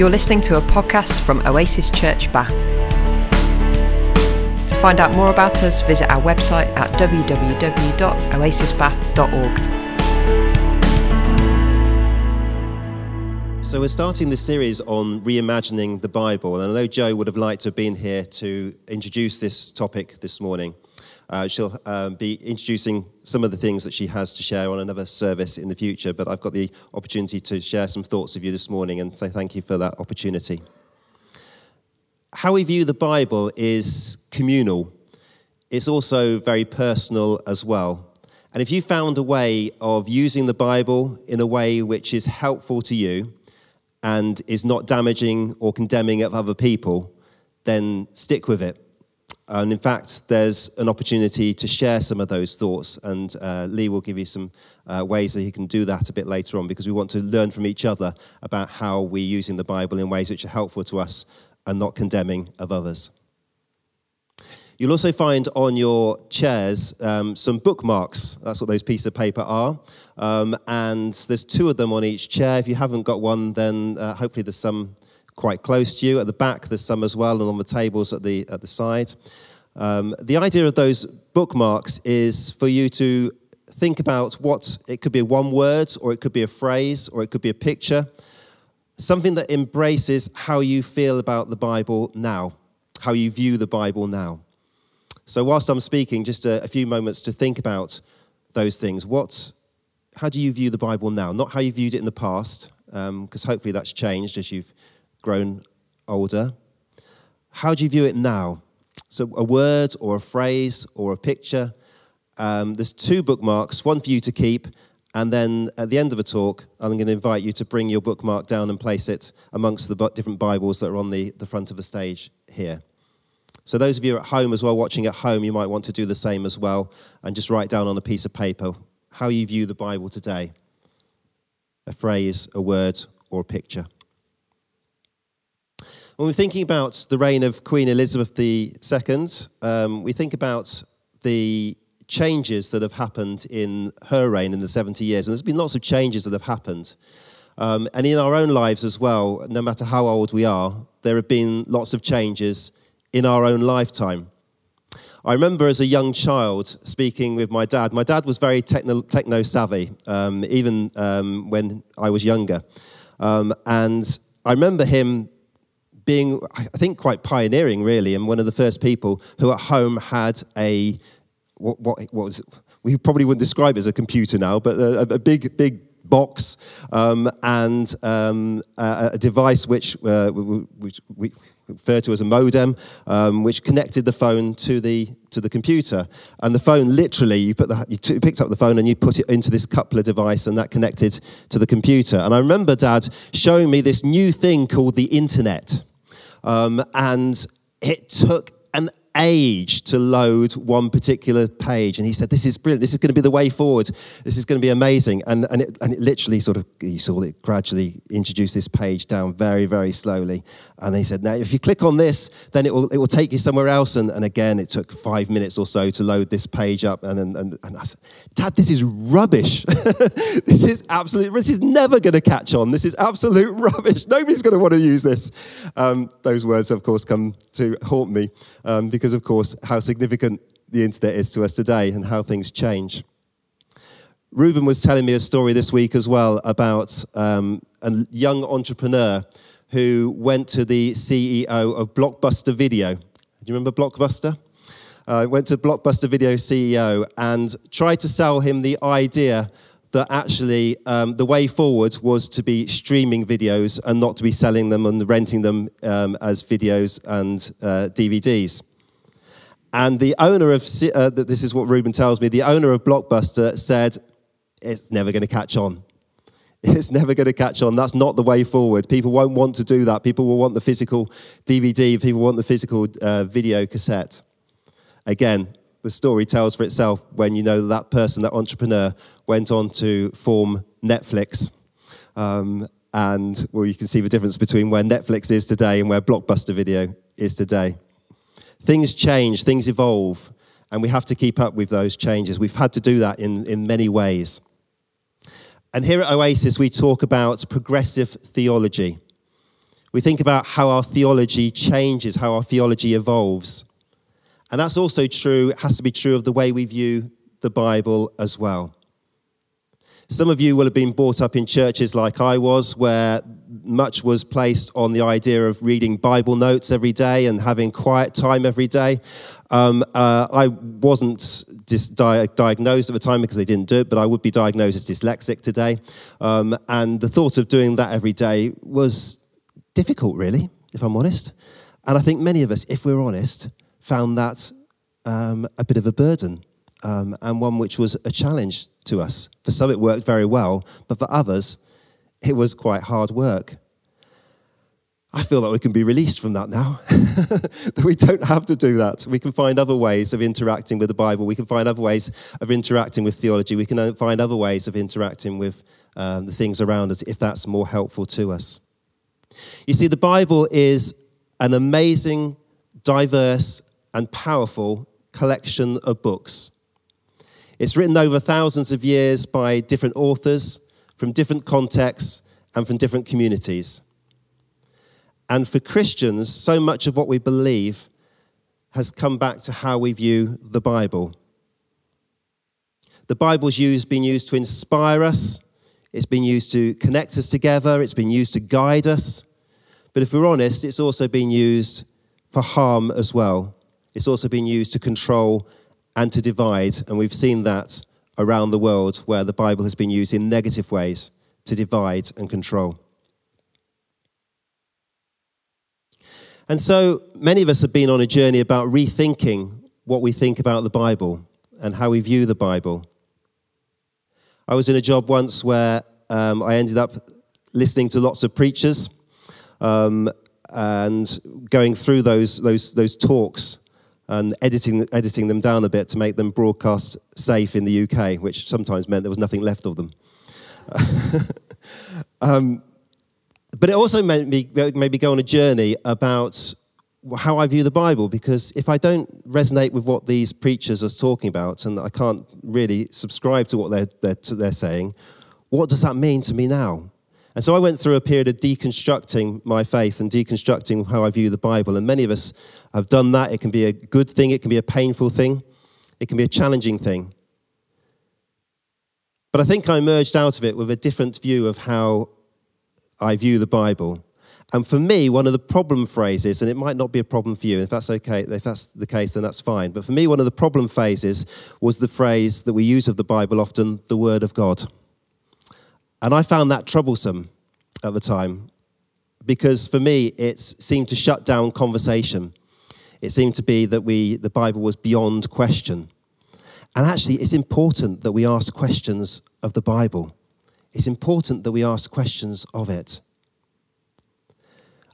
You're listening to a podcast from Oasis Church Bath. To find out more about us, visit our website at www.oasisbath.org. So, we're starting this series on reimagining the Bible, and I know Joe would have liked to have been here to introduce this topic this morning. Uh, she'll um, be introducing some of the things that she has to share on another service in the future, but I've got the opportunity to share some thoughts with you this morning and say thank you for that opportunity. How we view the Bible is communal, it's also very personal as well. And if you found a way of using the Bible in a way which is helpful to you and is not damaging or condemning of other people, then stick with it and in fact, there's an opportunity to share some of those thoughts, and uh, Lee will give you some uh, ways that he can do that a bit later on because we want to learn from each other about how we're using the Bible in ways which are helpful to us and not condemning of others. You'll also find on your chairs um, some bookmarks. That's what those pieces of paper are. Um, and there's two of them on each chair. If you haven't got one, then uh, hopefully there's some quite close to you. At the back, there's some as well, and on the tables at the, at the side. Um, the idea of those bookmarks is for you to think about what it could be one word, or it could be a phrase, or it could be a picture, something that embraces how you feel about the Bible now, how you view the Bible now. So, whilst I'm speaking, just a, a few moments to think about those things. What, how do you view the Bible now? Not how you viewed it in the past, because um, hopefully that's changed as you've grown older. How do you view it now? So, a word or a phrase or a picture. Um, there's two bookmarks, one for you to keep, and then at the end of the talk, I'm going to invite you to bring your bookmark down and place it amongst the different Bibles that are on the, the front of the stage here. So, those of you at home as well, watching at home, you might want to do the same as well and just write down on a piece of paper how you view the Bible today a phrase, a word, or a picture. When we're thinking about the reign of Queen Elizabeth II, um, we think about the changes that have happened in her reign in the 70 years. And there's been lots of changes that have happened. Um, and in our own lives as well, no matter how old we are, there have been lots of changes in our own lifetime. I remember as a young child speaking with my dad. My dad was very techno, techno savvy, um, even um, when I was younger. Um, and I remember him being, I think, quite pioneering, really, and one of the first people who at home had a, what, what, what was, we probably wouldn't describe it as a computer now, but a, a big, big box um, and um, a, a, device which, uh, which we refer to as a modem, um, which connected the phone to the to the computer. And the phone, literally, you put the you t- picked up the phone and you put it into this coupler device, and that connected to the computer. And I remember Dad showing me this new thing called the internet. Um, and it took age to load one particular page. And he said, This is brilliant. This is going to be the way forward. This is going to be amazing. And, and, it, and it literally sort of, he saw it gradually introduce this page down very, very slowly. And he said, Now, if you click on this, then it will, it will take you somewhere else. And, and again, it took five minutes or so to load this page up. And, and, and, and I said, Dad, this is rubbish. this is absolute, this is never going to catch on. This is absolute rubbish. Nobody's going to want to use this. Um, those words, of course, come to haunt me um, because, of course, how significant the internet is to us today and how things change. Ruben was telling me a story this week as well about um, a young entrepreneur who went to the CEO of Blockbuster Video. Do you remember Blockbuster? Uh, went to Blockbuster Video CEO and tried to sell him the idea that actually um, the way forward was to be streaming videos and not to be selling them and renting them um, as videos and uh, DVDs. And the owner of, uh, this is what Ruben tells me, the owner of Blockbuster said, it's never going to catch on. It's never going to catch on. That's not the way forward. People won't want to do that. People will want the physical DVD. People want the physical uh, video cassette. Again, the story tells for itself when you know that, person, that entrepreneur, went on to form Netflix. Um, and well, you can see the difference between where Netflix is today and where Blockbuster Video is today. Things change, things evolve, and we have to keep up with those changes. We've had to do that in, in many ways. And here at Oasis, we talk about progressive theology. We think about how our theology changes, how our theology evolves. And that's also true, it has to be true of the way we view the Bible as well. Some of you will have been brought up in churches like I was, where much was placed on the idea of reading Bible notes every day and having quiet time every day. Um, uh, I wasn't dis- di- diagnosed at the time because they didn't do it, but I would be diagnosed as dyslexic today. Um, and the thought of doing that every day was difficult, really, if I'm honest. And I think many of us, if we're honest, found that um, a bit of a burden um, and one which was a challenge to us. For some, it worked very well, but for others, it was quite hard work. I feel that we can be released from that now. that we don't have to do that. We can find other ways of interacting with the Bible. We can find other ways of interacting with theology. We can uh, find other ways of interacting with um, the things around us if that's more helpful to us. You see, the Bible is an amazing, diverse, and powerful collection of books. It's written over thousands of years by different authors from different contexts and from different communities. And for Christians, so much of what we believe has come back to how we view the Bible. The Bible's used, been used to inspire us, it's been used to connect us together, it's been used to guide us. But if we're honest, it's also been used for harm as well. It's also been used to control and to divide. And we've seen that around the world where the Bible has been used in negative ways to divide and control. And so many of us have been on a journey about rethinking what we think about the Bible and how we view the Bible. I was in a job once where um, I ended up listening to lots of preachers um, and going through those, those, those talks and editing, editing them down a bit to make them broadcast safe in the UK, which sometimes meant there was nothing left of them. um, but it also made me maybe go on a journey about how I view the Bible, because if I don't resonate with what these preachers are talking about, and I can't really subscribe to what they're, they're, they're saying, what does that mean to me now? And so I went through a period of deconstructing my faith and deconstructing how I view the Bible. And many of us have done that. It can be a good thing, it can be a painful thing, it can be a challenging thing. But I think I emerged out of it with a different view of how I view the Bible. And for me, one of the problem phrases, and it might not be a problem for you, if that's okay, if that's the case, then that's fine. But for me, one of the problem phrases was the phrase that we use of the Bible often, the Word of God. And I found that troublesome at the time because for me, it seemed to shut down conversation. It seemed to be that we, the Bible was beyond question. And actually, it's important that we ask questions of the Bible. It's important that we ask questions of it.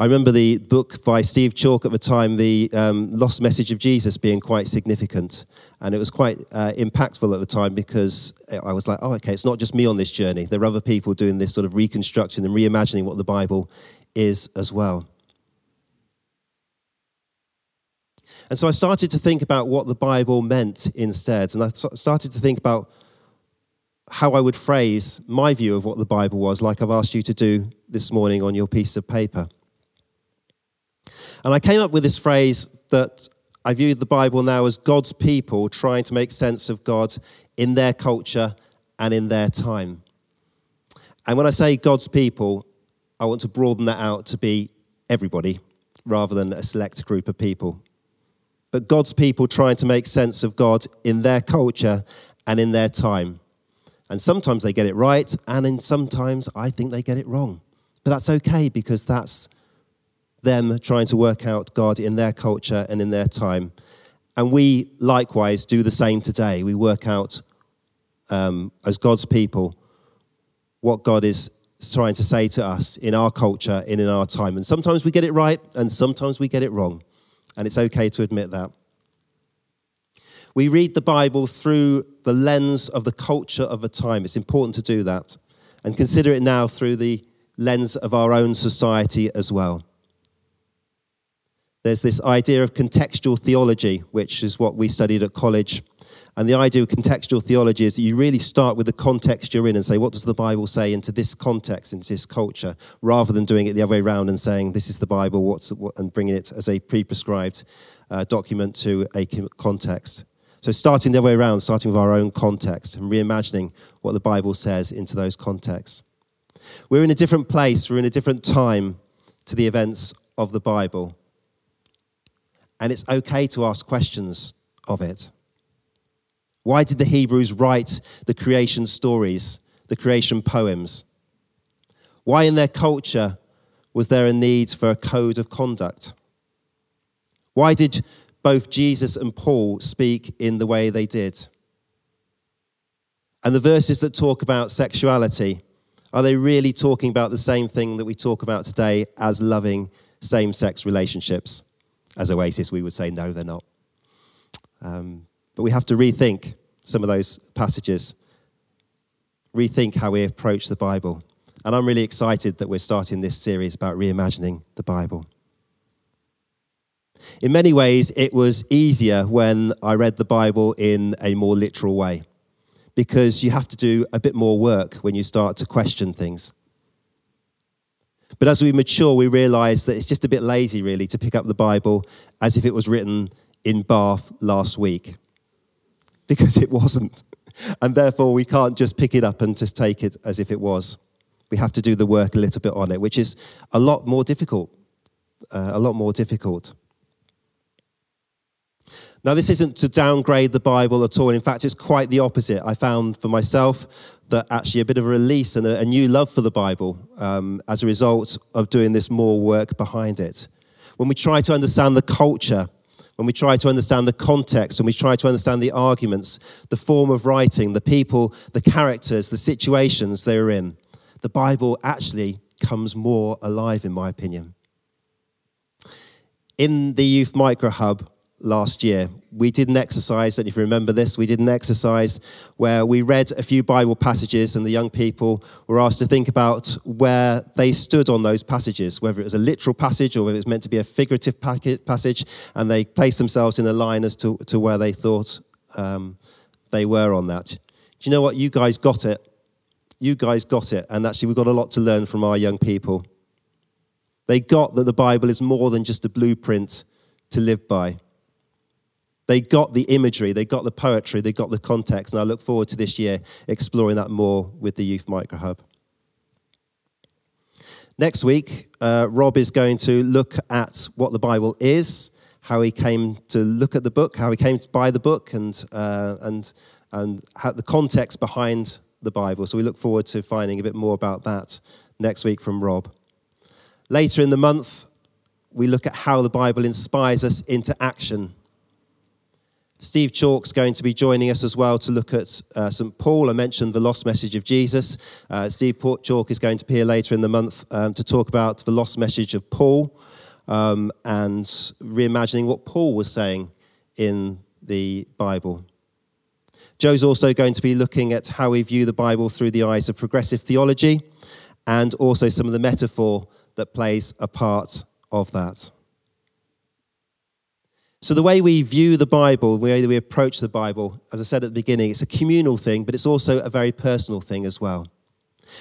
I remember the book by Steve Chalke at the time, The um, Lost Message of Jesus, being quite significant. And it was quite uh, impactful at the time because I was like, oh, okay, it's not just me on this journey. There are other people doing this sort of reconstruction and reimagining what the Bible is as well. And so I started to think about what the Bible meant instead. And I started to think about how I would phrase my view of what the Bible was, like I've asked you to do this morning on your piece of paper. And I came up with this phrase that I view the Bible now as God's people trying to make sense of God in their culture and in their time. And when I say God's people, I want to broaden that out to be everybody rather than a select group of people. But God's people trying to make sense of God in their culture and in their time. And sometimes they get it right, and in sometimes I think they get it wrong. But that's okay because that's them trying to work out God in their culture and in their time. And we likewise do the same today. We work out um, as God's people what God is trying to say to us in our culture and in our time. And sometimes we get it right, and sometimes we get it wrong. And it's okay to admit that. We read the Bible through the lens of the culture of the time. It's important to do that. And consider it now through the lens of our own society as well. There's this idea of contextual theology, which is what we studied at college. And the idea of contextual theology is that you really start with the context you're in and say, what does the Bible say into this context, into this culture, rather than doing it the other way around and saying, this is the Bible, what's, what, and bringing it as a pre prescribed uh, document to a context. So, starting the other way around, starting with our own context and reimagining what the Bible says into those contexts. We're in a different place, we're in a different time to the events of the Bible. And it's okay to ask questions of it. Why did the Hebrews write the creation stories, the creation poems? Why, in their culture, was there a need for a code of conduct? Why did both Jesus and Paul speak in the way they did? And the verses that talk about sexuality, are they really talking about the same thing that we talk about today as loving same sex relationships? As Oasis, we would say, no, they're not. Um, but we have to rethink some of those passages, rethink how we approach the Bible. And I'm really excited that we're starting this series about reimagining the Bible. In many ways, it was easier when I read the Bible in a more literal way because you have to do a bit more work when you start to question things. But as we mature, we realize that it's just a bit lazy, really, to pick up the Bible as if it was written in Bath last week, because it wasn't. And therefore, we can't just pick it up and just take it as if it was. We have to do the work a little bit on it, which is a lot more difficult. Uh, a lot more difficult. Now, this isn't to downgrade the Bible at all. In fact, it's quite the opposite. I found for myself that actually a bit of a release and a, a new love for the Bible um, as a result of doing this more work behind it. When we try to understand the culture, when we try to understand the context, when we try to understand the arguments, the form of writing, the people, the characters, the situations they're in, the Bible actually comes more alive, in my opinion. In the Youth Micro Hub, last year. We did an exercise, and if you remember this, we did an exercise where we read a few Bible passages, and the young people were asked to think about where they stood on those passages, whether it was a literal passage or whether it was meant to be a figurative passage, and they placed themselves in a line as to, to where they thought um, they were on that. Do you know what? You guys got it. You guys got it, and actually, we've got a lot to learn from our young people. They got that the Bible is more than just a blueprint to live by. They got the imagery, they got the poetry, they got the context, and I look forward to this year exploring that more with the Youth Micro Hub. Next week, uh, Rob is going to look at what the Bible is, how he came to look at the book, how he came to buy the book, and, uh, and, and the context behind the Bible. So we look forward to finding a bit more about that next week from Rob. Later in the month, we look at how the Bible inspires us into action Steve Chalke's going to be joining us as well to look at uh, St. Paul. I mentioned the lost message of Jesus. Uh, Steve Chalke is going to appear later in the month um, to talk about the lost message of Paul um, and reimagining what Paul was saying in the Bible. Joe's also going to be looking at how we view the Bible through the eyes of progressive theology and also some of the metaphor that plays a part of that. So, the way we view the Bible, the way that we approach the Bible, as I said at the beginning, it's a communal thing, but it's also a very personal thing as well.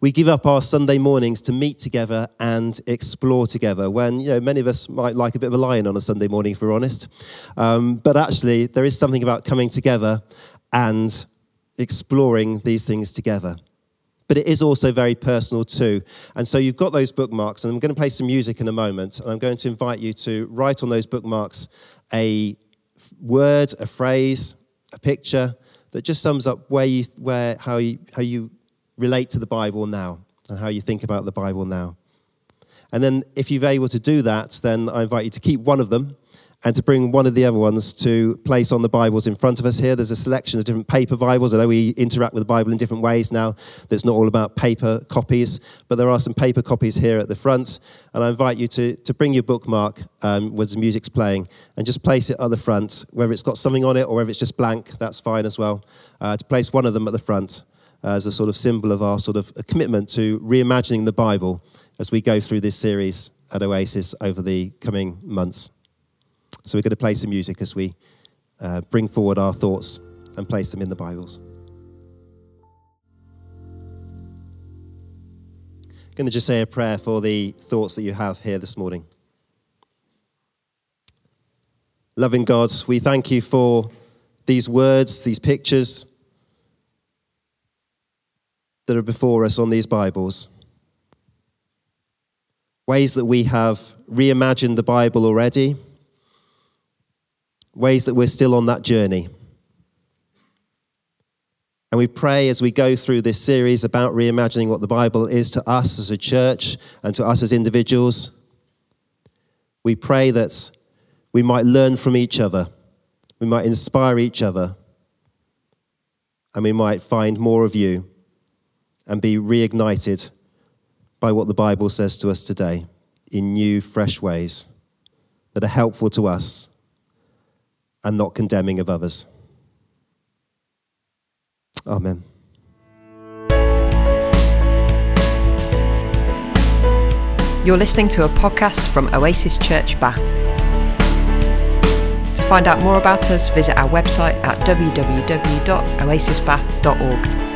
We give up our Sunday mornings to meet together and explore together when, you know, many of us might like a bit of a lion on a Sunday morning, if we're honest. Um, but actually, there is something about coming together and exploring these things together but it is also very personal too. And so you've got those bookmarks, and I'm going to play some music in a moment, and I'm going to invite you to write on those bookmarks a word, a phrase, a picture that just sums up where you, where, how, you, how you relate to the Bible now and how you think about the Bible now. And then, if you're able to do that, then I invite you to keep one of them and to bring one of the other ones to place on the Bibles in front of us here. There's a selection of different paper Bibles. although we interact with the Bible in different ways now. That's not all about paper copies, but there are some paper copies here at the front. And I invite you to, to bring your bookmark um, where the music's playing and just place it at the front. Whether it's got something on it or whether it's just blank, that's fine as well. Uh, to place one of them at the front uh, as a sort of symbol of our sort of commitment to reimagining the Bible as we go through this series at Oasis over the coming months. So we're going to play some music as we uh, bring forward our thoughts and place them in the Bibles. I'm going to just say a prayer for the thoughts that you have here this morning. Loving God, we thank you for these words, these pictures that are before us on these Bibles. Ways that we have reimagined the Bible already, ways that we're still on that journey. And we pray as we go through this series about reimagining what the Bible is to us as a church and to us as individuals. We pray that we might learn from each other, we might inspire each other, and we might find more of you and be reignited by what the Bible says to us today in new, fresh ways that are helpful to us and not condemning of others. Amen. You're listening to a podcast from Oasis Church Bath. To find out more about us, visit our website at www.oasisbath.org.